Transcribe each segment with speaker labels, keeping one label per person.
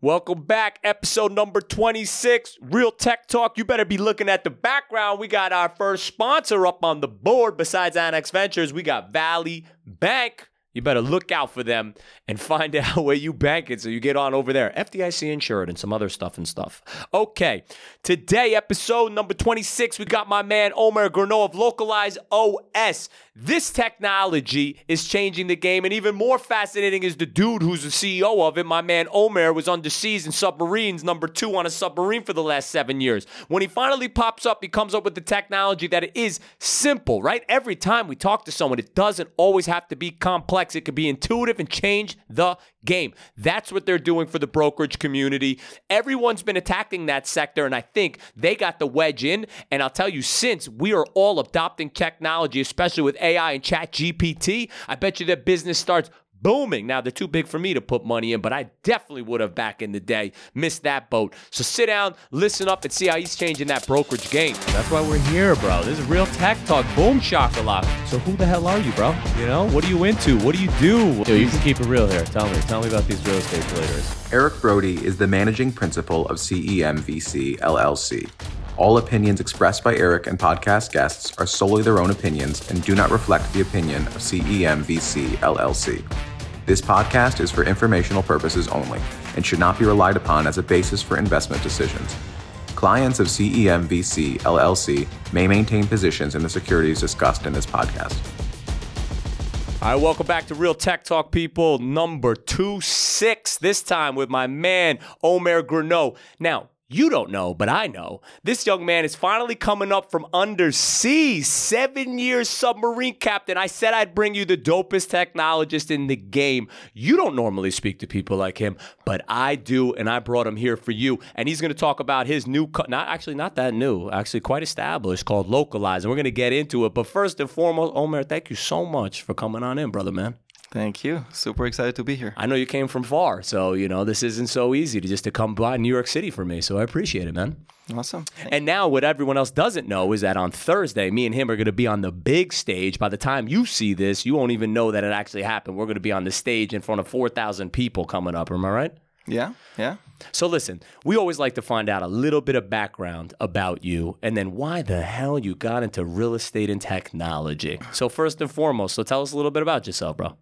Speaker 1: Welcome back, episode number 26, Real Tech Talk. You better be looking at the background. We got our first sponsor up on the board besides Annex Ventures. We got Valley Bank. You better look out for them and find out where you bank it so you get on over there. FDIC insured and some other stuff and stuff. Okay, today, episode number 26, we got my man Omer Granot of Localize OS. This technology is changing the game, and even more fascinating is the dude who's the CEO of it. My man Omer was under seas in submarines, number two on a submarine for the last seven years. When he finally pops up, he comes up with the technology that it is simple, right? Every time we talk to someone, it doesn't always have to be complex. It could be intuitive and change the game. That's what they're doing for the brokerage community. Everyone's been attacking that sector, and I think they got the wedge in. And I'll tell you, since we are all adopting technology, especially with AI and Chat GPT, I bet you their business starts booming. Now, they're too big for me to put money in, but I definitely would have back in the day missed that boat. So sit down, listen up, and see how he's changing that brokerage game. That's why we're here, bro. This is real tech talk. Boom shock a lot. So who the hell are you, bro? You know, what are you into? What do you do? Yo, you can keep it real here. Tell me. Tell me about these real estate traders.
Speaker 2: Eric Brody is the managing principal of CEM VC LLC. All opinions expressed by Eric and podcast guests are solely their own opinions and do not reflect the opinion of CEM VC LLC. This podcast is for informational purposes only and should not be relied upon as a basis for investment decisions. Clients of CEM VC LLC may maintain positions in the securities discussed in this podcast.
Speaker 1: All right, welcome back to Real Tech Talk, people. Number two six. This time with my man Omer Granot. Now, you don't know, but I know. This young man is finally coming up from undersea. Seven years submarine captain. I said I'd bring you the dopest technologist in the game. You don't normally speak to people like him, but I do, and I brought him here for you. And he's going to talk about his new, co- not actually not that new, actually quite established, called Localize. And we're going to get into it. But first and foremost, Omer, thank you so much for coming on in, brother man.
Speaker 3: Thank you. Super excited to be here.
Speaker 1: I know you came from far, so you know this isn't so easy to just to come by New York City for me. So I appreciate it, man.
Speaker 3: Awesome.
Speaker 1: And now, what everyone else doesn't know is that on Thursday, me and him are going to be on the big stage. By the time you see this, you won't even know that it actually happened. We're going to be on the stage in front of 4,000 people coming up. Am I right?
Speaker 3: Yeah, yeah.
Speaker 1: So, listen, we always like to find out a little bit of background about you and then why the hell you got into real estate and technology. So, first and foremost, so tell us a little bit about yourself, bro.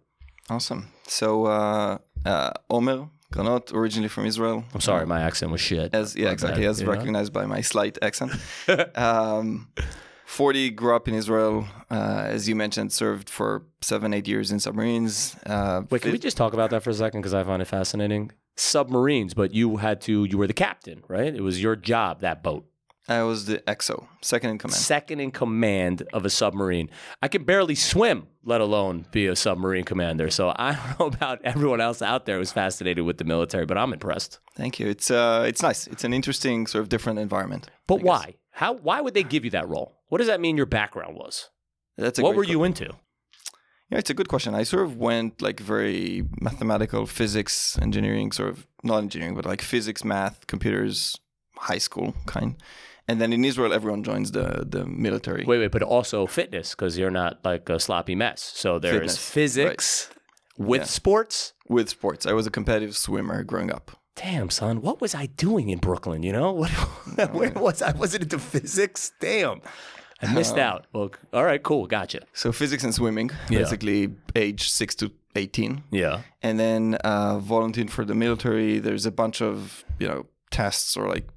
Speaker 3: Awesome. So, uh, uh, Omer Granot, originally from Israel.
Speaker 1: I'm sorry, my accent was shit.
Speaker 3: As yeah, exactly, as recognized by my slight accent. um, Forty grew up in Israel. Uh, as you mentioned, served for seven, eight years in submarines. Uh,
Speaker 1: Wait, can we just talk about that for a second? Because I find it fascinating. Submarines, but you had to, you were the captain, right? It was your job, that boat.
Speaker 3: I was the EXO, second in command.
Speaker 1: Second in command of a submarine. I can barely swim, let alone be a submarine commander. So I don't know about everyone else out there who's fascinated with the military, but I'm impressed.
Speaker 3: Thank you. It's uh, it's nice. It's an interesting sort of different environment.
Speaker 1: But why? How? Why would they give you that role? What does that mean your background was?
Speaker 3: That's a
Speaker 1: what were
Speaker 3: que-
Speaker 1: you into?
Speaker 3: Yeah, it's a good question. I sort of went like very mathematical, physics, engineering, sort of not engineering, but like physics, math, computers, high school kind. And then in Israel, everyone joins the the military.
Speaker 1: Wait, wait, but also fitness because you're not like a sloppy mess. So there's
Speaker 3: Fitness,
Speaker 1: physics with
Speaker 3: Yeah.
Speaker 1: sports.
Speaker 3: with sports. I was a competitive swimmer growing up.
Speaker 1: Damn, son, what was I doing in Brooklyn? You know, what, where was I? Was it into physics? Damn, I missed out. Well, all right, cool, gotcha.
Speaker 3: So physics and swimming, basically age six to eighteen,
Speaker 1: Yeah,
Speaker 3: and then uh, volunteered for the military. There's a bunch of you know tests or like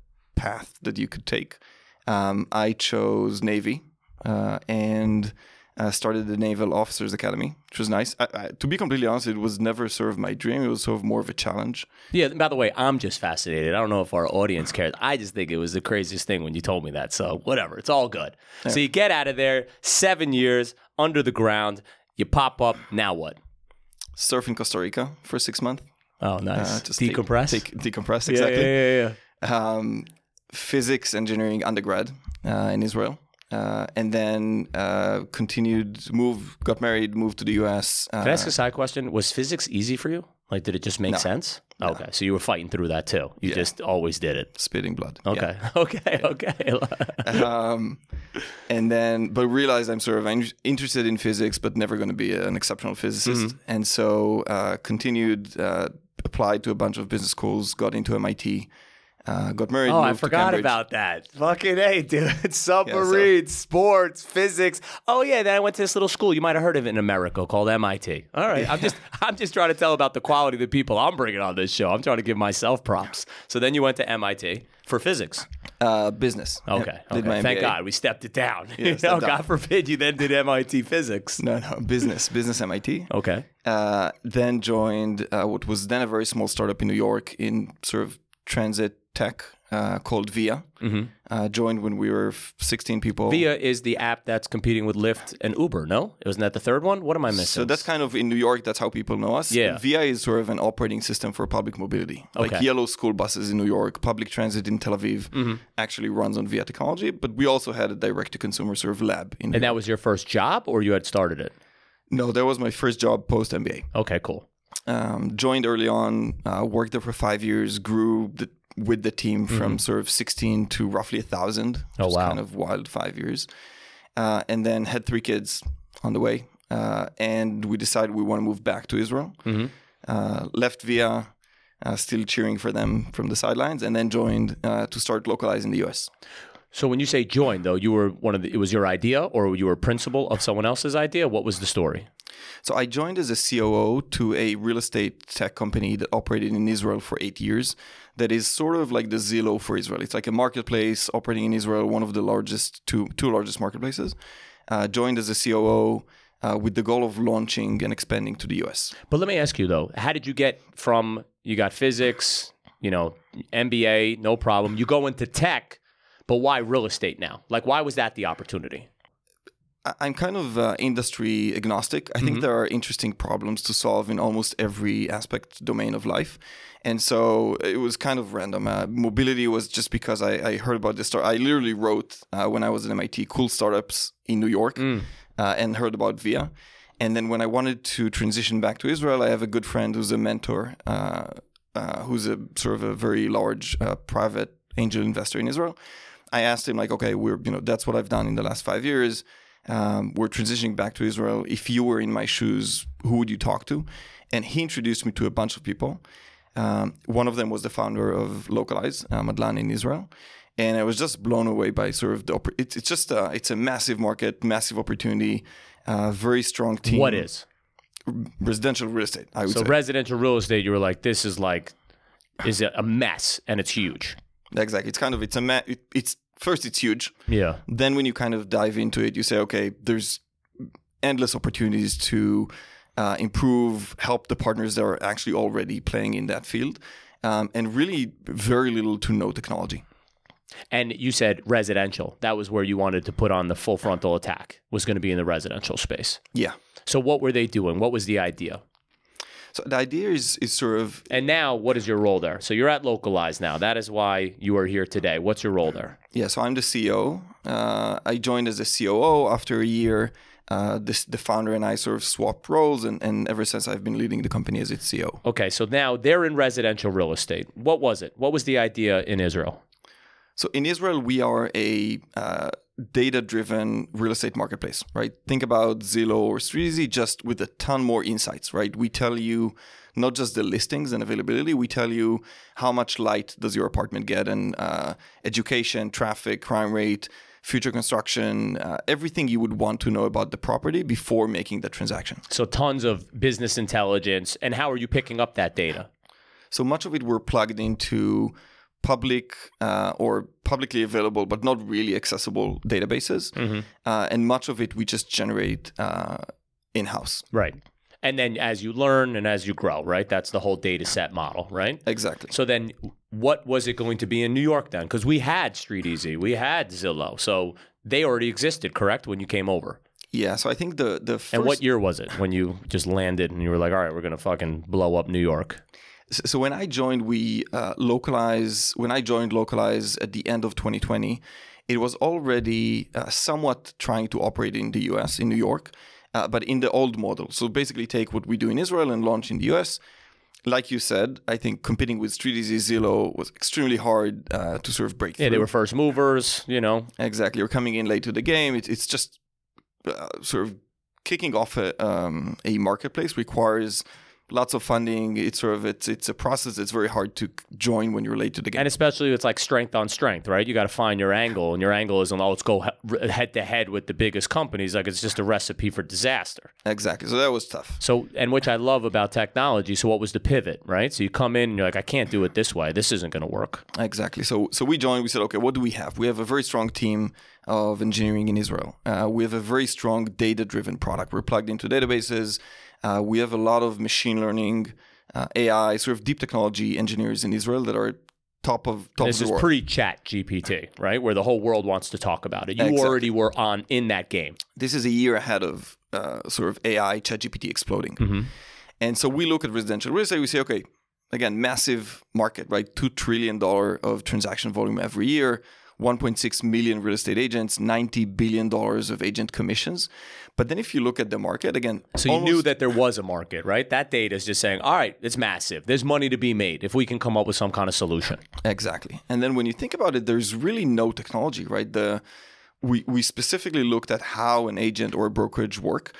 Speaker 3: path that you could take. Um, I chose Navy uh, and uh, started the Naval Officers Academy, which was nice. I, I, to be completely honest, it was never sort of my dream. It was sort of more of a challenge.
Speaker 1: yeah. By the way, I'm just fascinated. I don't know if our audience cares. I just think it was the craziest thing when you told me that. So whatever, it's all good. So you get out of there, seven years under the ground. You pop up. Now what?
Speaker 3: Surf in Costa Rica for six months.
Speaker 1: Oh, nice.
Speaker 3: Uh, just take-
Speaker 1: Decompress.
Speaker 3: Take, decompress,
Speaker 1: Yeah,
Speaker 3: exactly.
Speaker 1: Yeah, yeah, yeah.
Speaker 3: um, physics engineering undergrad uh, in Israel. Uh, and then uh, continued, move, got married, moved to the US. Uh,
Speaker 1: Can I ask a side question? Was physics easy for you? Like, did it just make
Speaker 3: No.
Speaker 1: sense? Okay, so you were fighting through that too. You
Speaker 3: Yeah.
Speaker 1: just always did it.
Speaker 3: spitting blood.
Speaker 1: Okay, okay, okay.
Speaker 3: Yeah. um, and then, but realized I'm sort of in- interested in physics, but never going to be an exceptional physicist.
Speaker 1: Mm-hmm.
Speaker 3: And so uh, continued uh, applied to a bunch of business schools, got into MIT, uh, got married.
Speaker 1: Oh, I forgot about that. Fucking hey, dude. Submarines, sports, physics. Oh yeah, then I went to this little school. You might have heard of it in America called MIT. All right, I'm just I'm just trying to tell about the quality of the people I'm bringing on this show. I'm trying to give myself props. So then you went to MIT for physics.
Speaker 3: uh, business.
Speaker 1: Okay, okay. Thank
Speaker 3: MBA.
Speaker 1: God we stepped it down. you know,
Speaker 3: stepped down.
Speaker 1: God forbid you then did MIT physics.
Speaker 3: No, no, business, business MIT.
Speaker 1: Okay.
Speaker 3: Uh, then joined uh, what was then a very small startup in New York in sort of transit tech uh, called Via. Uh, joined when we were 16 people.
Speaker 1: Mm-hmm. Via is the app that's competing with Lyft and Uber. No, wasn't that the third one? What am I missing?
Speaker 3: So that's kind of in New York. That's how people know us.
Speaker 1: Yeah.
Speaker 3: Via is sort of an operating system for public mobility. Like yellow school buses in New York, public transit in Tel Aviv
Speaker 1: Mm-hmm.
Speaker 3: actually runs on Via technology. But we also had a direct to consumer sort of lab in. New
Speaker 1: and that was your first job, or you had started it?
Speaker 3: no, that was my first job post MBA.
Speaker 1: Okay, cool.
Speaker 3: um, joined early on, uh, worked there for five years, grew the, with the team from sort of 16 to roughly a thousand.
Speaker 1: Mm-hmm. Oh, wow.
Speaker 3: Kind of wild five years. Uh, and then had three kids on the way. Uh, and we decided we want to move back to Israel.
Speaker 1: Mm-hmm.
Speaker 3: Uh, left via, uh, still cheering for them from the sidelines, and then joined uh, to start localizing the US.
Speaker 1: So when you say join, though, you were one of the. It was your idea, or you were principal of someone else's idea. What was the story?
Speaker 3: So I joined as a COO to a real estate tech company that operated in Israel for eight years. That is sort of like the Zillow for Israel. It's like a marketplace operating in Israel, one of the largest two two largest marketplaces. Uh, joined as a COO uh, with the goal of launching and expanding to the US.
Speaker 1: But let me ask you though, how did you get from you got physics, you know, MBA, no problem. You go into tech, but why real estate now? Like, why was that the opportunity?
Speaker 3: I'm kind of uh, industry agnostic. I think there are interesting problems to solve in almost every aspect domain of life. And so it was kind of random. Uh, mobility was just because I, I heard about this start. I literally wrote uh, when I was at MIT cool startups in New York uh, and heard about Via. And then when I wanted to transition back to Israel, I have a good friend who's a mentor, uh, uh, who's a sort of a very large uh, private angel investor in Israel. I asked him like, okay, we're you know that's what I've done in the last five years. Um, we're transitioning back to Israel. If you were in my shoes, who would you talk to? And he introduced me to a bunch of people. Um, one of them was the founder of Localize, uh, Madlan in Israel. And I was just blown away by sort of the, it's, it's just a, it's a massive market, massive opportunity, uh, very strong team.
Speaker 1: What is?
Speaker 3: Residential real estate, I would
Speaker 1: So
Speaker 3: say.
Speaker 1: residential real estate, you were like, this is like, is a mess, and it's huge.
Speaker 3: Exactly. It's kind of, it's a, ma- it, it's, first it's huge.
Speaker 1: Yeah.
Speaker 3: then when you kind of dive into it, you say, okay, there's endless opportunities to uh, improve, help the partners that are actually already playing in that field, um, and really very little to no technology.
Speaker 1: And you said residential. That was where you wanted to put on the full frontal attack. Was going to be in the residential space.
Speaker 3: Yeah.
Speaker 1: So what were they doing? What was the idea?
Speaker 3: So the idea is is sort of
Speaker 1: And now, what is your role there? So you're at Localize now. That is why you are here today. What's your role there?
Speaker 3: yeah. So I'm the CEO. Uh, I joined as a COO after a year. Uh, this, the founder and I sort of swapped roles, and, and ever since I've been leading the company as its CEO.
Speaker 1: Okay, so now they're in residential real estate. What was it? What was the idea in Israel?
Speaker 3: So in Israel, we are a uh, data-driven real estate marketplace, right? Think about Zillow or StreetEasy, just with a ton more insights, right? We tell you not just the listings and availability, we tell you how much light does your apartment get, and uh, education, traffic, crime rate, future construction, uh, everything you would want to know about the property before making the transaction.
Speaker 1: So tons of business intelligence. And how are you picking up that data?
Speaker 3: So much of it we're plugged into public uh, or publicly available, but not really accessible databases. Uh, and much of it we just generate uh, in house.
Speaker 1: Right. And then as you learn and as you grow, right? That's the whole data set model, right?
Speaker 3: Exactly.
Speaker 1: So then what was it going to be in New York then? Because we had Street Easy, we had Zillow. So they already existed, correct, when you came over?
Speaker 3: Yeah. So I think the the first,
Speaker 1: And what year was it when you just landed and you were like, all right, we're going to fucking blow up New York?
Speaker 3: So when I joined, we uh, localize. When I joined localize at the end of 2020, it was already uh, somewhat trying to operate in the US in New York, uh, but in the old model. So basically, take what we do in Israel and launch in the US. Like you said, I think competing with StreetEasy Zillow was extremely hard uh, to sort of break
Speaker 1: Yeah,
Speaker 3: through.
Speaker 1: they were first movers, you know.
Speaker 3: Exactly. You're coming in late to the game. It's, it's just uh, sort of kicking off a, um, a marketplace requires lots of funding. It's sort of it's it's a process that's very hard to join when you're late to the game.
Speaker 1: And especially it's like strength on strength, right? You got to find your angle, and your angle isn't, oh, let's go head to head with the biggest companies. Like it's just a recipe for disaster.
Speaker 3: Exactly. So that was tough.
Speaker 1: So, and which I love about technology. So, what was the pivot, right? So, you come in and you're like, I can't do it this way. This isn't going to work.
Speaker 3: Exactly. So, so we joined. We said, okay, what do we have? We have a very strong team of engineering in Israel. Uh, we have a very strong data driven product. We're plugged into databases. Uh, we have a lot of machine learning, uh, AI, sort of deep technology engineers in Israel that are top of top
Speaker 1: this
Speaker 3: of
Speaker 1: is
Speaker 3: world.
Speaker 1: pre chat GPT, right? Where the whole world wants to talk about it. You
Speaker 3: Exactly.
Speaker 1: already were on in that game.
Speaker 3: this is a year ahead of uh, sort of AI, chat gpt exploding.
Speaker 1: Mm-hmm.
Speaker 3: And so we look at residential real estate. We say, okay, again, massive market, right? Two trillion dollar of transaction volume every year. 1.6 million real estate agents, 90 billion dollars of agent commissions. But then if you look at the market again,
Speaker 1: So you knew that there was a market, right? That data is just saying, all right, it's massive. There's money to be made if we can come up with some kind of solution.
Speaker 3: Exactly. And then when you think about it, there's really no technology, right? The we we specifically looked at how an agent or a brokerage work,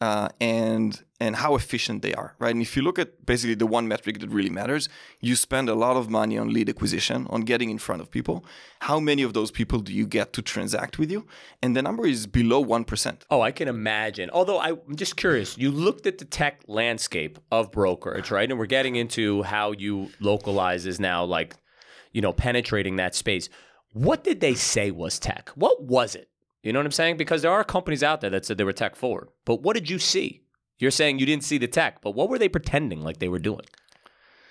Speaker 3: uh, and and how efficient they are, right? And if you look at basically the one metric that really matters, you spend a lot of money on lead acquisition, on getting in front of people. How many of those people do you get to transact with you? And the number is below one percent.
Speaker 1: Oh, I can imagine. Although I'm just curious, you looked at the tech landscape of brokerage, right? And we're getting into how you localize is now like, you know, penetrating that space. What did they say was tech? What was it? You know what I'm saying? Because there are companies out there that said they were tech forward. But what did you see? You're saying you didn't see the tech, but what were they pretending like they were doing?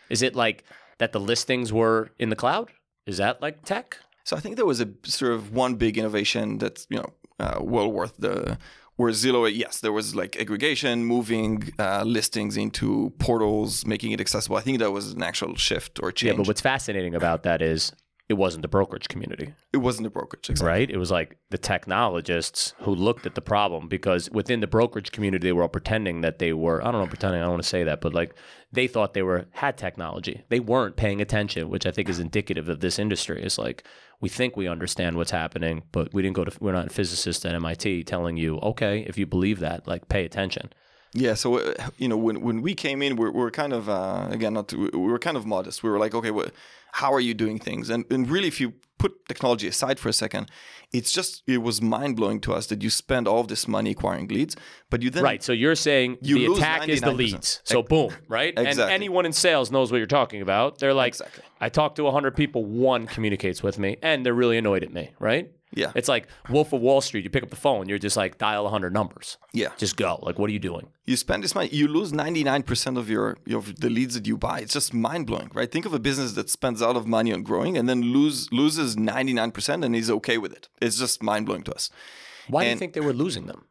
Speaker 1: Is it like that the listings were in the cloud? Is that like tech?
Speaker 3: So I think there was a sort of one big innovation that's you know uh, well worth the. Where Zillow, yes, there was like aggregation, moving uh, listings into portals, making it accessible. I think that was an actual shift or change.
Speaker 1: Yeah, but what's fascinating about that is it wasn't the brokerage community.
Speaker 3: it wasn't the brokerage, exactly.
Speaker 1: right? It was like the technologists who looked at the problem because within the brokerage community, they were all pretending that they were, I don't know, pretending, I don't want to say that, but like they thought they were, had technology. They weren't paying attention, which I think is indicative of this industry. It's like we think we understand what's happening, but we didn't go to, we're not physicists at MIT telling you, okay, if you believe that, like pay attention.
Speaker 3: Yeah, so uh, you know when when we came in, we we're kind of uh, again not to, we were kind of modest. We were like, okay, what, how are you doing things? And and really, if you put technology aside for a second, it's just it was mind blowing to us that you spend all of this money acquiring leads, but you then
Speaker 1: Right. So you're saying
Speaker 3: You
Speaker 1: the attack is the leads. So boom, right?
Speaker 3: Exactly.
Speaker 1: And anyone in sales knows what you're talking about. They're like,
Speaker 3: Exactly.
Speaker 1: I talk to 100 people, one communicates with me, and they're really annoyed at me, right?
Speaker 3: Yeah.
Speaker 1: It's like Wolf of Wall Street. You pick up the phone, you're just like, dial 100 numbers.
Speaker 3: yeah
Speaker 1: Just go. Like, what are you doing?
Speaker 3: you spend this money, you lose ninety nine percent of your of the leads that you buy. It's just mind blowing, right? Think of a business that spends a lot of money on growing and then lose loses ninety nine percent and is okay with it. It's just mind blowing to us.
Speaker 1: Why do you think they were losing them?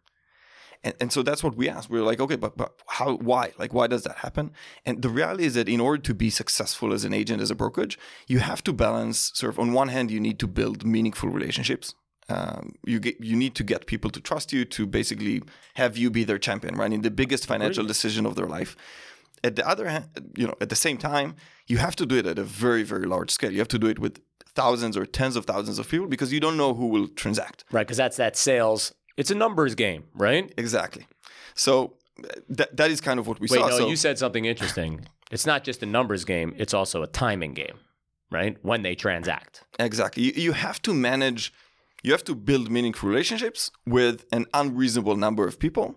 Speaker 3: And, and so that's what we asked. We were like, okay, but, but how, why? Like, why does that happen? And the reality is that in order to be successful as an agent, as a brokerage, you have to balance sort of on one hand, you need to build meaningful relationships. Um, you get, you need to get people to trust you to basically have you be their champion, right? In the biggest financial decision of their life. At the other hand, you know, at the same time, you have to do it at a very, very large scale. You have to do it with thousands or tens of thousands of people because you don't know who will transact.
Speaker 1: Right. Because that's that sales. It's a numbers game, right?
Speaker 3: Exactly. So that that is kind of what we
Speaker 1: Wait,
Speaker 3: saw.
Speaker 1: no,
Speaker 3: so,
Speaker 1: you said something interesting. It's not just a numbers game, it's also a timing game, right? When they transact.
Speaker 3: exactly. You, you have to manage. You have to build meaningful relationships with an unreasonable number of people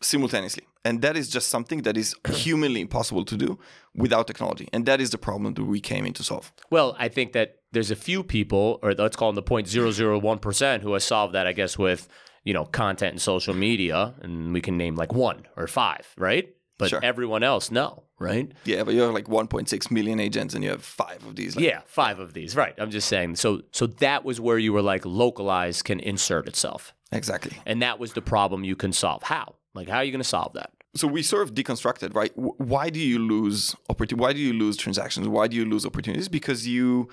Speaker 3: simultaneously, and that is just something that is humanly impossible to do without technology. And that is the problem that we came in to solve.
Speaker 1: Well, I think that there's a few people, or let's call them the 0.001%, who have solved that, I guess, with, you know, content and social media. And we can name like one or five, right? But
Speaker 3: Sure.
Speaker 1: everyone else, no, right?
Speaker 3: Yeah, but you have like 1.6 million agents, and you have five of these. Like,
Speaker 1: Yeah, five of these, right? I'm just saying. So, so that was where you were like, localized can insert itself,
Speaker 3: exactly.
Speaker 1: and that was the problem you can solve. How? Like, how are you going to solve that?
Speaker 3: so we sort of deconstructed, right? Why do you lose opportunity? Why do you lose transactions? Why do you lose opportunities? Because you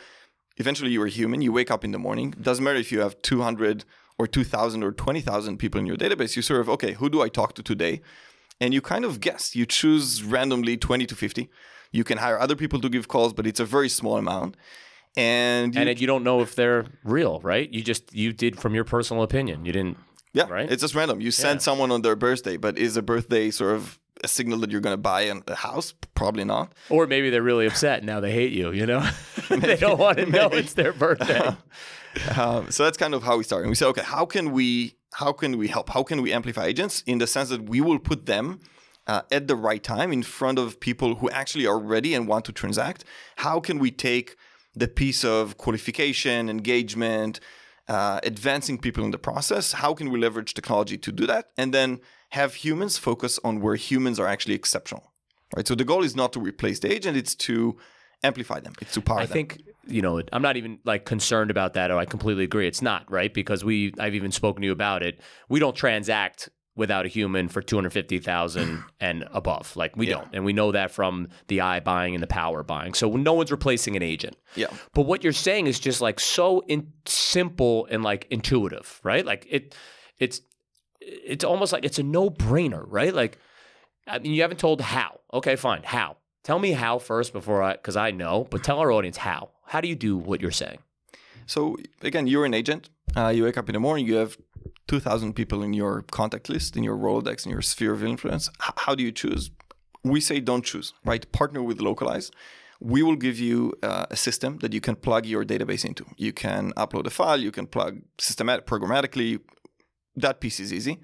Speaker 3: eventually you are human. You wake up in the morning. Doesn't matter if you have 200 or 2,000 or 20,000 people in your database. You sort of okay, who do I talk to today? And you kind of guess. You choose randomly 20 to 50. You can hire other people to give calls, but it's a very small amount. And you,
Speaker 1: And you don't know if they're real, right? You just you did from your personal opinion. You didn't.
Speaker 3: yeah,
Speaker 1: right?
Speaker 3: it's just random. You send
Speaker 1: Yeah.
Speaker 3: someone on their birthday, but is a birthday sort of a signal that you're going to buy a, a house? Probably not.
Speaker 1: Or maybe they're really upset and now they hate you. You know, they don't want to know it's their birthday.
Speaker 3: um, so that's kind of how we start. And we say, okay, how can we how can we help? How can we amplify agents in the sense that we will put them uh, at the right time in front of people who actually are ready and want to transact? How can we take the piece of qualification, engagement, uh, advancing people in the process? How can we leverage technology to do that? And then have humans focus on where humans are actually exceptional. Right. So the goal is not to replace the agent; it's to amplify them. It's to power
Speaker 1: I
Speaker 3: them.
Speaker 1: think you know I'm not even like concerned about that. Or I completely agree. It's not right because we I've even spoken to you about it. We don't transact without a human for 250,000 and above. Like we
Speaker 3: Yeah.
Speaker 1: don't. And we know that from the eye buying and the power buying. So no one's replacing an agent.
Speaker 3: Yeah.
Speaker 1: But what you're saying is just like so in, simple and like intuitive, right? Like it it's it's almost like it's a no-brainer, right? Like I mean you haven't told how. Okay, fine. How? Tell me how first before I cuz I know, but tell our audience how. How do you do what you're saying?
Speaker 3: So again, you're an agent. Uh, you wake up in the morning. You have two thousand people in your contact list, in your Rolodex, in your sphere of influence. H- how do you choose? We say don't choose. Right? Partner with Localize. We will give you uh, a system that you can plug your database into. You can upload a file. You can plug systematic programmatically. That piece is easy.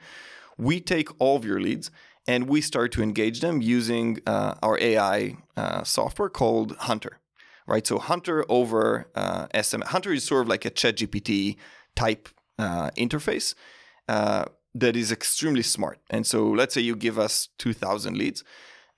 Speaker 3: We take all of your leads and we start to engage them using uh, our AI uh, software called Hunter right? So Hunter over uh, SM. Hunter is sort of like a ChatGPT type uh, interface uh, that is extremely smart. And so let's say you give us 2,000 leads.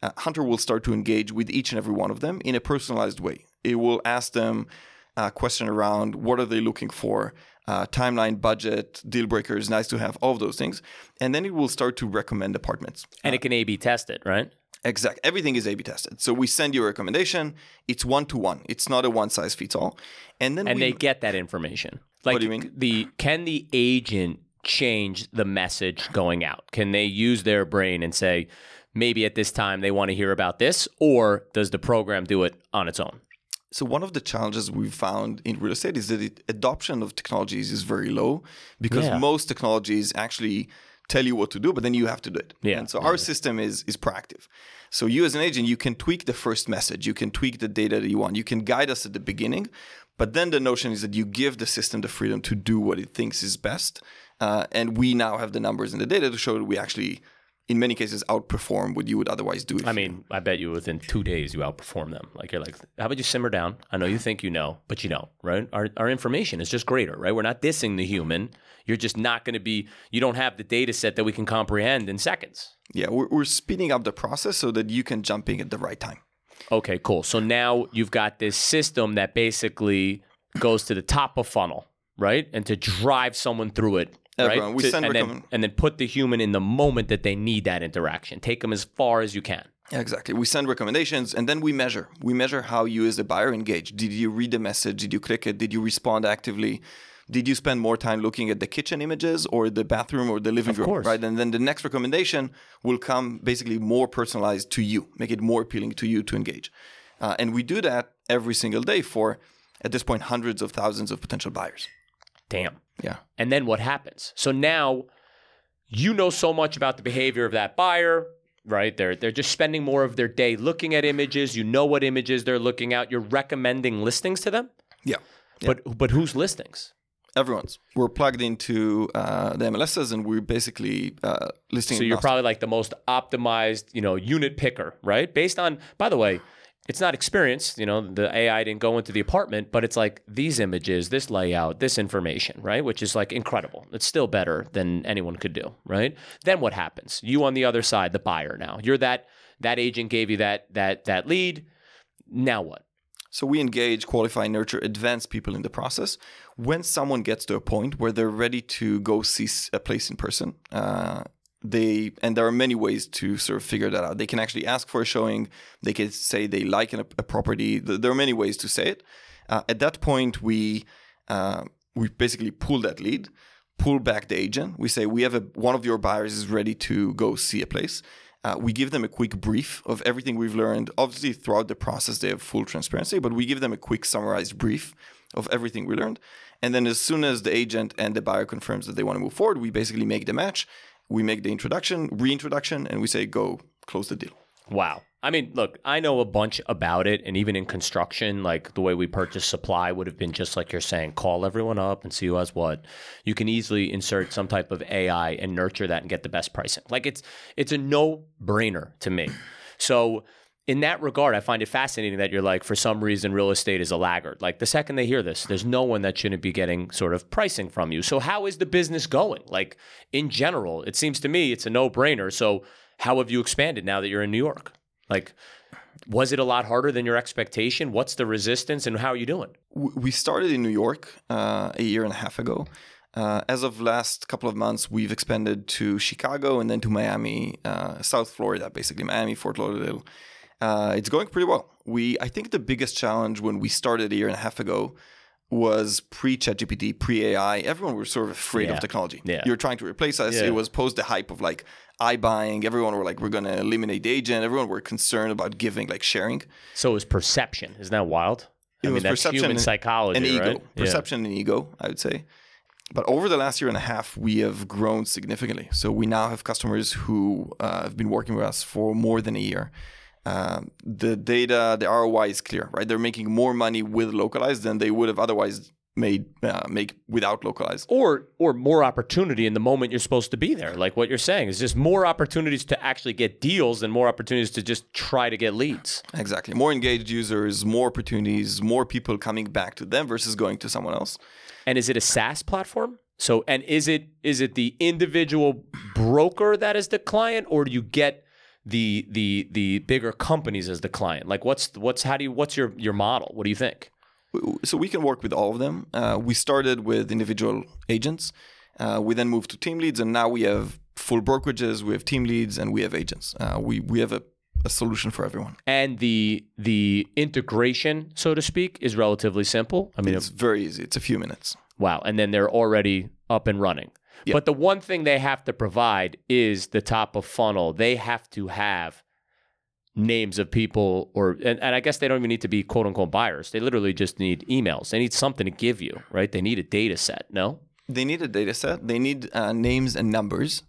Speaker 3: Uh, Hunter will start to engage with each and every one of them in a personalized way. It will ask them a question around what are they looking for, uh, timeline, budget, deal breakers, nice to have, all of those things. And then it will start to recommend apartments.
Speaker 1: And it can A/B test it, right?
Speaker 3: Exact. Everything is A/B tested. So we send you a recommendation. It's one to one. It's not a one size fits all. And then
Speaker 1: and
Speaker 3: we,
Speaker 1: they get that information. Like, what
Speaker 3: do you mean?
Speaker 1: The can the agent change the message going out? Can they use their brain and say, maybe at this time they want to hear about this, or does the program do it on its own?
Speaker 3: So one of the challenges we've found in real estate is that it, adoption of technologies is very low because
Speaker 1: Yeah.
Speaker 3: most technologies actually tell you what to do, but then you have to do it.
Speaker 1: Yeah.
Speaker 3: And so our system is is proactive. So you as an agent, you can tweak the first message, you can tweak the data that you want, you can guide us at the beginning, but then the notion is that you give the system the freedom to do what it thinks is best, uh, and we now have the numbers and the data to show that we actually, in many cases, outperform what you would otherwise do.
Speaker 1: I mean, I bet you within two days you outperform them. Like you're like, how about you simmer down? I know you think you know, but you don't, right? Our our information is just greater, right? We're not dissing the human. You're just not going to be. You don't have the data set that we can comprehend in seconds.
Speaker 3: yeah, we're, we're speeding up the process so that you can jump in at the right time.
Speaker 1: Okay, cool. So now you've got this system that basically goes to the top of funnel, right? And to drive someone through it, right?
Speaker 3: Everyone. We
Speaker 1: To-
Speaker 3: send
Speaker 1: and, then, and then put the human in the moment that they need that interaction. Take them as far as you can.
Speaker 3: Yeah, exactly. We send recommendations and then we measure. We measure how you as a buyer engage. Did you read the message? Did you click it? Did you respond actively? Did you spend more time looking at the kitchen images or the bathroom or the living room?
Speaker 1: course.
Speaker 3: Right. And then the next recommendation will come basically more personalized to you, make it more appealing to you to engage. Uh, and we do that every single day for, at this point, hundreds of thousands of potential buyers.
Speaker 1: Damn.
Speaker 3: Yeah.
Speaker 1: And then what happens? So now you know so much about the behavior of that buyer, right? They're they're just spending more of their day looking at images. You know what images they're looking at. You're recommending listings to them.
Speaker 3: Yeah.
Speaker 1: But but whose listings?
Speaker 3: Everyone's. We're plugged into uh, the MLSs and we're basically uh, listing.
Speaker 1: So you're probably like the most optimized, you know, unit picker, right? Based on, by the way, it's not experience. You know, the AI didn't go into the apartment, but it's like these images, this layout, this information, right? Which is like incredible. It's still better than anyone could do, right? Then what happens? You on the other side, the buyer now. You're that that agent gave you that that that lead. Now what?
Speaker 3: So we engage, qualify, nurture, advance people in the process. When someone gets to a point where they're ready to go see a place in person, uh, they and there are many ways to sort of figure that out. They can actually ask for a showing. They can say they like an, a property. There are many ways to say it. Uh, at that point, we uh, we basically pull that lead, pull back the agent. We say we have a one of your buyers is ready to go see a place. Uh, we give them a quick brief of everything we've learned. Obviously, throughout the process, they have full transparency, but we give them a quick summarized brief of everything we learned. And then, as soon as the agent and the buyer confirms that they want to move forward, we basically make the match. We make the introduction, reintroduction, and we say, go close the deal.
Speaker 1: Wow. I mean, look, I know a bunch about it, and even in construction, like the way we purchase supply would have been just like you're saying, call everyone up and see who has what. You can easily insert some type of AI and nurture that and get the best pricing. Like it's it's a no brainer to me. So in that regard, I find it fascinating that you're like, for some reason, real estate is a laggard. Like the second they hear this, there's no one that shouldn't be getting sort of pricing from you. So how is the business going? Like in general, it seems to me it's a no brainer. So how have you expanded now that you're in New York? Like, was it a lot harder than your expectation? What's the resistance and how are you doing?
Speaker 3: We started in New York uh, a year and a half ago. Uh, as of last couple of months, we've expanded to Chicago and then to Miami, uh, South Florida, basically Miami, Fort Lauderdale. Uh, it's going pretty well. We, I think, the biggest challenge when we started a year and a half ago was pre ChatGPT, pre AI. Everyone was sort of afraid
Speaker 1: Yeah.
Speaker 3: of technology.
Speaker 1: Yeah.
Speaker 3: You're trying to replace us.
Speaker 1: Yeah.
Speaker 3: It was post the hype of like iBuying. Everyone were like, we're going to eliminate the agent. Everyone were concerned about giving, like sharing.
Speaker 1: So it was perception. Isn't that wild? I
Speaker 3: It
Speaker 1: mean,
Speaker 3: was
Speaker 1: that's
Speaker 3: perception
Speaker 1: human
Speaker 3: and-
Speaker 1: psychology,
Speaker 3: and ego,
Speaker 1: right?
Speaker 3: Perception and ego, I would say. But over the last year and a half, we have grown significantly. So we now have customers who uh, have been working with us for more than a year. Um, the data, the ROI is clear, right? They're making more money with localized than they would have otherwise made uh, make without localized.
Speaker 1: Or or more opportunity in the moment you're supposed to be there. Like what you're saying is just more opportunities to actually get deals than more opportunities to just try to get leads.
Speaker 3: Exactly. More engaged users, more opportunities, more people coming back to them versus going to someone else.
Speaker 1: And is it a SaaS platform? So and is it is it the individual broker that is the client, or do you get the the the bigger companies as the client? Like what's what's how do you what's your your model? What do you think?
Speaker 3: so we can work with all of them. Uh, we started with individual agents. Uh, we then moved to team leads, and now we have full brokerages. We have team leads, and we have agents. Uh, we we have a, a solution for everyone.
Speaker 1: And the the integration, so to speak, is relatively simple. I mean,
Speaker 3: It's very easy. It's a few minutes.
Speaker 1: Wow. And then they're already up and running.
Speaker 3: Yeah.
Speaker 1: But the one thing they have to provide is the top of funnel. They have to have names of people or and, and I guess they don't even need to be quote unquote buyers. They literally just need emails. They need something to give you, right? They need a data set, no?
Speaker 3: They need a data set. They need uh, names and numbers.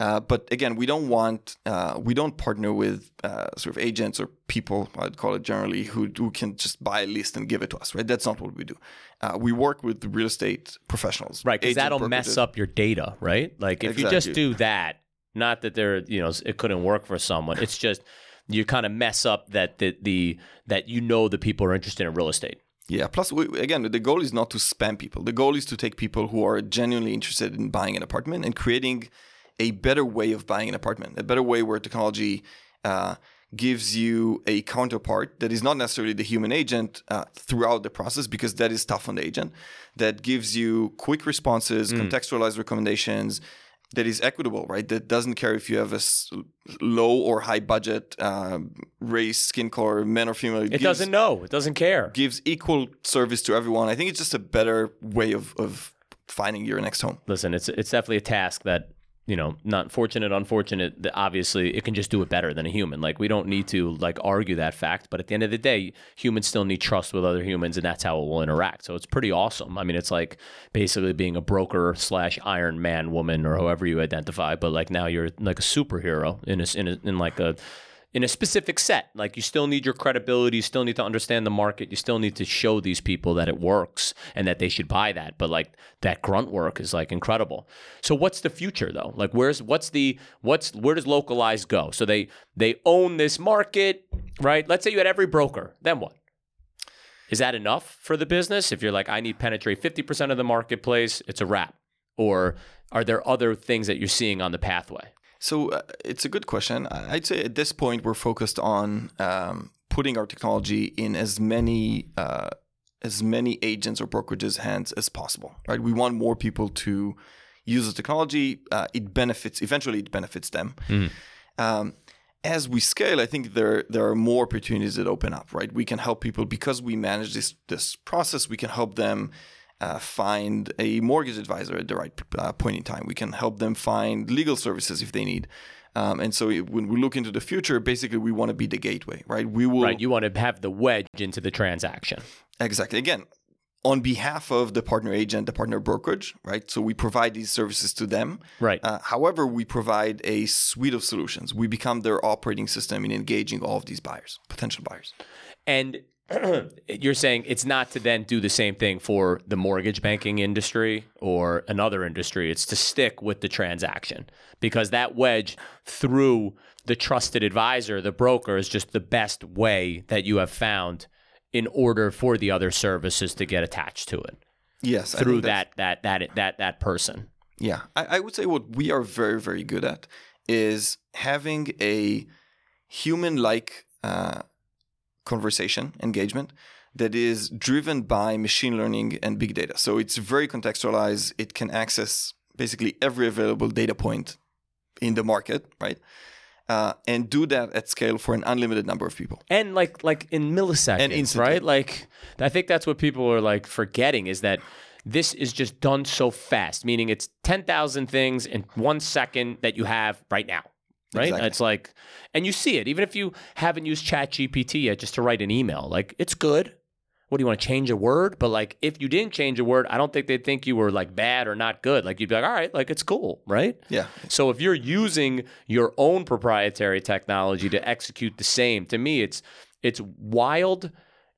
Speaker 3: Uh, but again, we don't want uh, we don't partner with uh, sort of agents or people I'd call it generally who who can just buy a list and give it to us. Right? That's not what we do. Uh, we work with real estate professionals.
Speaker 1: Right, because that'll mess up your data, right? Like if you just do that, not that they're you know it couldn't work for someone. It's just you kind of mess up that the, the that you know the people are interested in real estate.
Speaker 3: Yeah. Plus, we, again, the goal is not to spam people. The goal is to take people who are genuinely interested in buying an apartment and creating a better way of buying an apartment, a better way where technology uh, gives you a counterpart that is not necessarily the human agent uh, throughout the process, because that is tough on the agent. That gives you quick responses, contextualized recommendations. That is equitable, right? That doesn't care if you have a s- low or high budget, um, race, skin color, men or female.
Speaker 1: It doesn't know. It doesn't care.
Speaker 3: gives equal service to everyone. I think it's just a better way of, of finding your next home.
Speaker 1: listen, it's it's definitely a task that you know, not fortunate, unfortunate. That obviously, it can just do it better than a human. Like we don't need to like argue that fact, but at the end of the day, humans still need trust with other humans, and that's how it will interact. So it's pretty awesome. I mean, it's like basically being a broker slash Iron Man woman or however you identify, but like now you're like a superhero in a, in a, in like a in a specific set. Like you still need your credibility, you still need to understand the market, you still need to show these people that it works and that they should buy that. But like that grunt work is like incredible. So what's the future though? Like where's what's the what's where does localized go? So they they own this market, right? Let's say you had every broker. Then what? Is that enough for the business? If you're like, I need penetrate 50% of the marketplace, it's a wrap. Or are there other things that you're seeing on the pathway?
Speaker 3: So uh, it's a good question. I'd say at this point we're focused on um, putting our technology in as many uh, as many agents or brokerages' hands as possible. Right? We want more people to use the technology. Uh, it benefits eventually. It benefits them. Um, as we scale, I think there there are more opportunities that open up. Right? We can help people because we manage this this process. We can help them uh, find a mortgage advisor at the right uh, point in time. We can help them find legal services if they need. Um, and so it- when we look into the future, basically we want to be the gateway, right? We will
Speaker 1: Right. You want to have the wedge into the transaction.
Speaker 3: exactly again. on behalf of the partner agent, the partner brokerage, right? So we provide these services to them.
Speaker 1: Right.
Speaker 3: Uh, however, we provide a suite of solutions. We become their operating system in engaging all of these buyers, potential buyers.
Speaker 1: And you're saying it's not to then do the same thing for the mortgage banking industry or another industry. It's to stick with the transaction because that wedge through the trusted advisor, the broker, is just the best way that you have found in order for the other services to get attached to it
Speaker 3: Yes,
Speaker 1: through that that that that that person.
Speaker 3: Yeah, I, I would say what we are very, very good at is having a human-like uh, conversation engagement that is driven by machine learning and big data. So it's very contextualized. It can access basically every available data point in the market, right? Uh, and do that at scale for an unlimited number of people.
Speaker 1: and like like in milliseconds,
Speaker 3: And instantly.
Speaker 1: right? Like I think that's what people are like forgetting is that this is just done so fast, meaning it's ten thousand things in one second that you have right now. Right?
Speaker 3: Exactly.
Speaker 1: It's like and you see it, even if you haven't used Chat GPT yet just to write an email. Like it's good. What do you want to change a word? But like if you didn't change a word, I don't think they'd think you were like bad or not good. Like you'd be like, all right, like it's cool, right?
Speaker 3: Yeah,
Speaker 1: So if you're using your own proprietary technology to execute the same, to me it's it's wild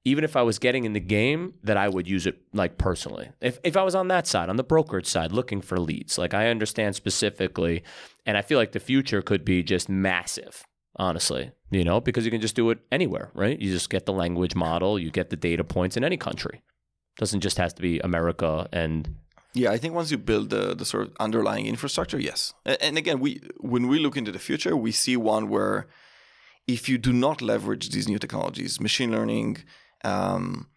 Speaker 1: even if I was getting in the game that I would use it like personally. If if I was on that side, on the brokerage side looking for leads, like I understand specifically and I feel like the future could be just massive, honestly, you know, because you can just do it anywhere, right? You just get the language model, you get the data points in any country. Doesn't just have to be America and
Speaker 3: Yeah, I think once you build the, the sort of underlying infrastructure, yes. And again, we when we look into the future, we see one where if you do not leverage these new technologies, machine learning, um,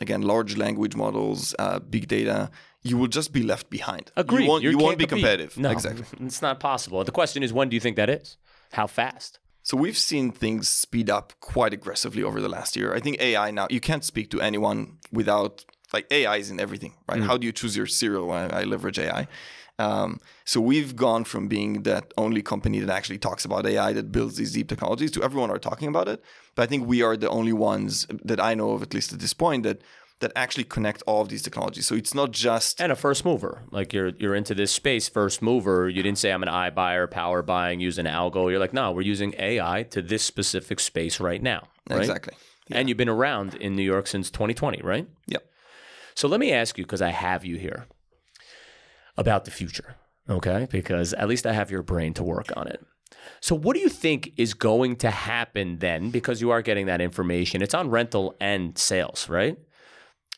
Speaker 3: again, large language models, uh, big data, you will just be left behind.
Speaker 1: Agreed.
Speaker 3: You won't, you won't be
Speaker 1: compete.
Speaker 3: competitive.
Speaker 1: No,
Speaker 3: Exactly.
Speaker 1: It's not possible. The question is, when do you think that is? How fast?
Speaker 3: So we've seen things speed up quite aggressively over the last year. I think AI now, you can't speak to anyone without, like, AI is in everything, right?
Speaker 1: Mm.
Speaker 3: How do you choose your cereal? I, I leverage AI. Um, so we've gone from being that only company that actually talks about AI, that builds these deep technologies, to everyone are talking about it. But I think we are the only ones that I know of, at least at this point, that that actually connect all of these technologies. So it's not just
Speaker 1: And a first mover. Like you're you're into this space, first mover. You didn't say I'm an iBuyer, power buying, using algo. You're like, no, we're using AI to this specific space right now. Right?
Speaker 3: exactly.
Speaker 1: And you've been around in New York since 2020, right?
Speaker 3: Yep.
Speaker 1: So let me ask you, because I have you here, about the future, okay? Because at least I have your brain to work on it. So, what do you think is going to happen then? Because you are getting that information. It's on rental and sales, right?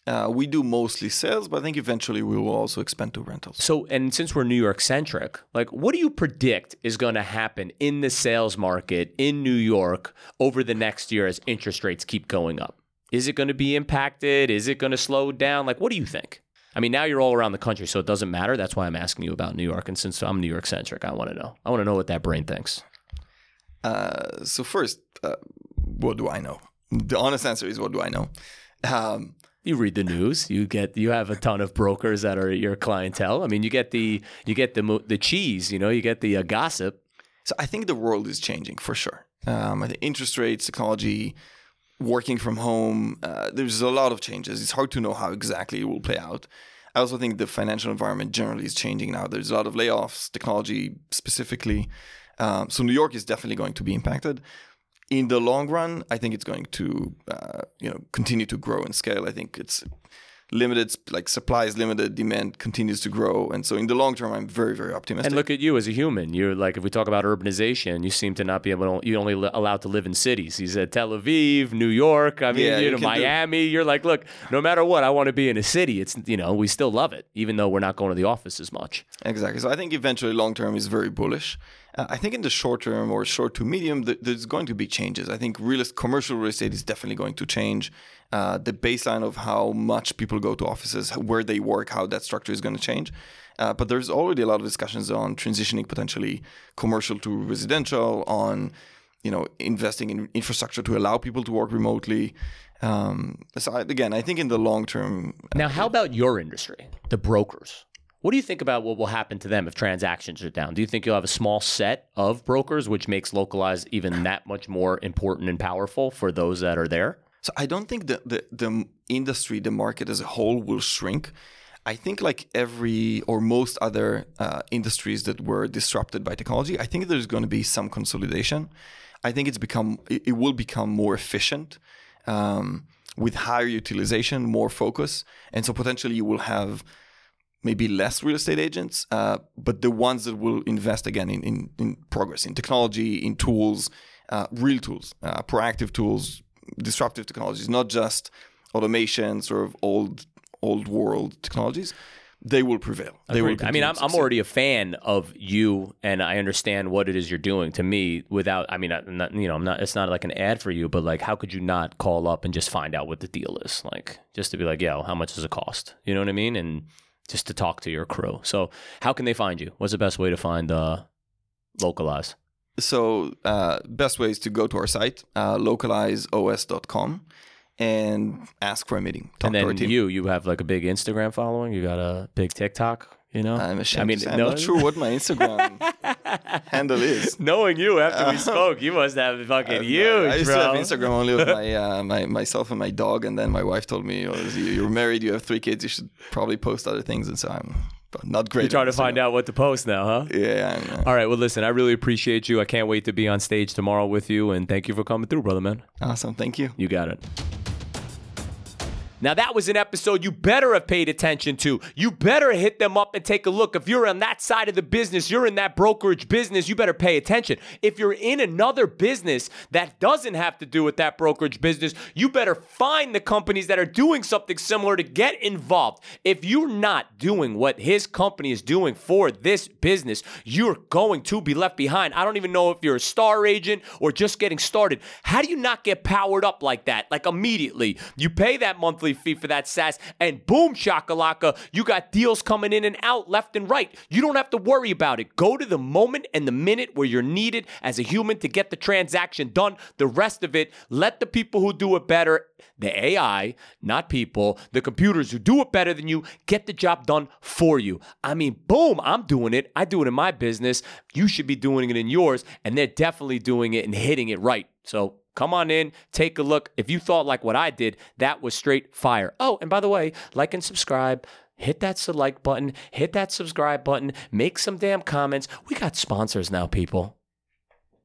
Speaker 3: Uh, we do mostly sales, but I think eventually we will also expand to rentals.
Speaker 1: So, and since we're New York centric, like what do you predict is going to happen in the sales market in New York over the next year as interest rates keep going up? Is it going to be impacted? Is it going to slow down? Like, what do you think? I mean, now you're all around the country, so it doesn't matter. That's why I'm asking you about New York. And since I'm New York centric, I want to know. I want to know what that brain thinks.
Speaker 3: Uh, so first, uh, what do I know? The honest answer is, what do I know? Um,
Speaker 1: You read the news. You get. You have a ton of brokers that are your clientele. I mean, you get the you get the mo- the cheese. You know, you get the uh, gossip.
Speaker 3: so I think the world is changing for sure. Um, I think interest rates, technology, working from home. Uh, there's a lot of changes. It's hard to know how exactly it will play out. I also think the financial environment generally is changing now. There's a lot of layoffs, technology specifically. Um, so New York is definitely going to be impacted. In the long run, I think it's going to, uh, you know, continue to grow and scale. I think it's limited, like supply is limited, demand continues to grow, and so in the long term, I'm very, very optimistic.
Speaker 1: And look at you as a human. You're like, if we talk about urbanization, you seem to not be able. To, you only allowed to live in cities. You said Tel Aviv, New York. I mean,
Speaker 3: Yeah,
Speaker 1: you know, Miami. You're like, look, no matter what, I want to be in a city. It's you know, we still love it, even though we're not going to the office as much.
Speaker 3: Exactly. So I think eventually long term is very bullish. Uh, I think in the short term or short to medium, th- there's going to be changes. I think real commercial real estate is definitely going to change. Uh, the baseline of how much people go to offices, where they work, how that structure is going to change. Uh, but there's already a lot of discussions on transitioning potentially commercial to residential, on you know investing in infrastructure to allow people to work remotely. Um, so I, again, I think in the long term,
Speaker 1: Now, how about your industry, the brokers? What do you think about what will happen to them if transactions are down? Do you think you'll have a small set of brokers, which makes localized even that much more important and powerful for those that are there?
Speaker 3: So I don't think the, the the industry, the market as a whole, will shrink. I think like every or most other uh, industries that were disrupted by technology, I think there's going to be some consolidation. I think it's become it, will become more efficient. Um, with higher utilization, more focus, and so potentially you will have maybe less real estate agents, uh, but the ones that will invest again in, in, in progress, in technology, in tools, uh, real tools, uh, proactive tools, disruptive technologies, not just automation, sort of old old world technologies. They will prevail. They will.
Speaker 1: I mean, I'm, I'm already a fan of you, and I understand what it is you're doing. To me, without, I mean, I'm not, you know, I'm not. It's not like an ad for you, but like, how could you not call up and just find out what the deal is? Like, just to be like, yeah, well, how much does it cost? You know what I mean? And just to talk to your crew. So, how can they find you? What's the best way to find uh, localize?
Speaker 3: So, uh, best way is to go to our site, uh, localizeos.com, and ask for a meeting. Talk
Speaker 1: and then you, you have like a big Instagram following. You got a big TikTok. You know,
Speaker 3: I'm ashamed.
Speaker 1: I mean.
Speaker 3: I'm
Speaker 1: no-
Speaker 3: not sure what my Instagram handle is.
Speaker 1: Knowing you after we spoke, you must have fucking huge,
Speaker 3: I used
Speaker 1: bro.
Speaker 3: to have Instagram only with my, uh, my myself and my dog, and then my wife told me, oh, you- "You're married, you have three kids, you should probably post other things." And so I'm not great.
Speaker 1: You're trying to find out what to post now, huh?
Speaker 3: Yeah. Uh,
Speaker 1: All right. Well, listen, I really appreciate you. I can't wait to be on stage tomorrow with you, and thank you for coming through, brother man.
Speaker 3: awesome. Thank you.
Speaker 1: You got it. Now, that was an episode you better have paid attention to. You better hit them up and take a look. If you're on that side of the business, you're in that brokerage business, you better pay attention. If you're in another business that doesn't have to do with that brokerage business, you better find the companies that are doing something similar to get involved. If you're not doing what his company is doing for this business, you're going to be left behind. I don't even know if you're a star agent or just getting started. How do you not get powered up like that? Like immediately. You pay that monthly fee for that SaaS. and boom, shakalaka, you got deals coming in and out left and right. You don't have to worry about it. Go to the moment and the minute where you're needed as a human to get the transaction done. The rest of it, let the people who do it better, the AI, not people, the computers who do it better than you, get the job done for you. I mean, boom, I'm doing it. I do it in my business. You should be doing it in yours, and they're definitely doing it and hitting it right. So Come on in, take a look. If you thought like what I did, that was straight fire. Oh, and by the way, like and subscribe. Hit that like button, hit that subscribe button, make some damn comments. We got sponsors now, people.